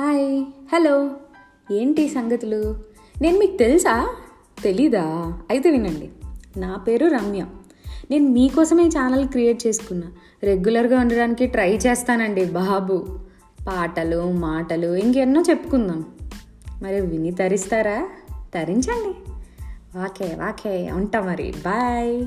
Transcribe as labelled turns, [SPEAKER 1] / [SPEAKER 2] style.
[SPEAKER 1] Hi hello. ఏంటి సంగతులు? నేను మీకు తెలుసా? తెలీదా? అయితే వినండి. నా పేరు రమ్య. నేను మీకోసమే ఛానల్ క్రియేట్ చేసుకున్నా. రెగ్యులర్గా ఉండడానికి ట్రై చేస్తానండి బాబు. పాటలు మాటలు ఇంకెన్నో చెప్పుకుందాం. మరి విని తరిస్తారా? తరించండి. వాకే వాకే. ఉంటా మరి. బాయ్.